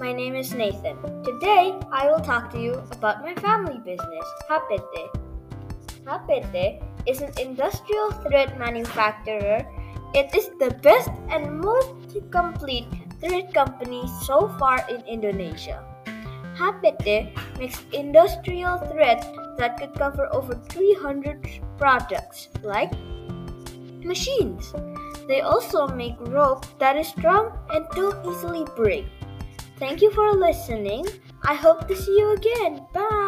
my name is Nathan. Today, I will talk to you about my family business, Hapete. Hapete is an industrial thread manufacturer. It is the best and most complete thread company so far in Indonesia. Hapete makes industrial thread that could cover over 300 products like machines. They also make rope that is strong and don't easily break. Thank you for listening. I hope to see you again. Bye.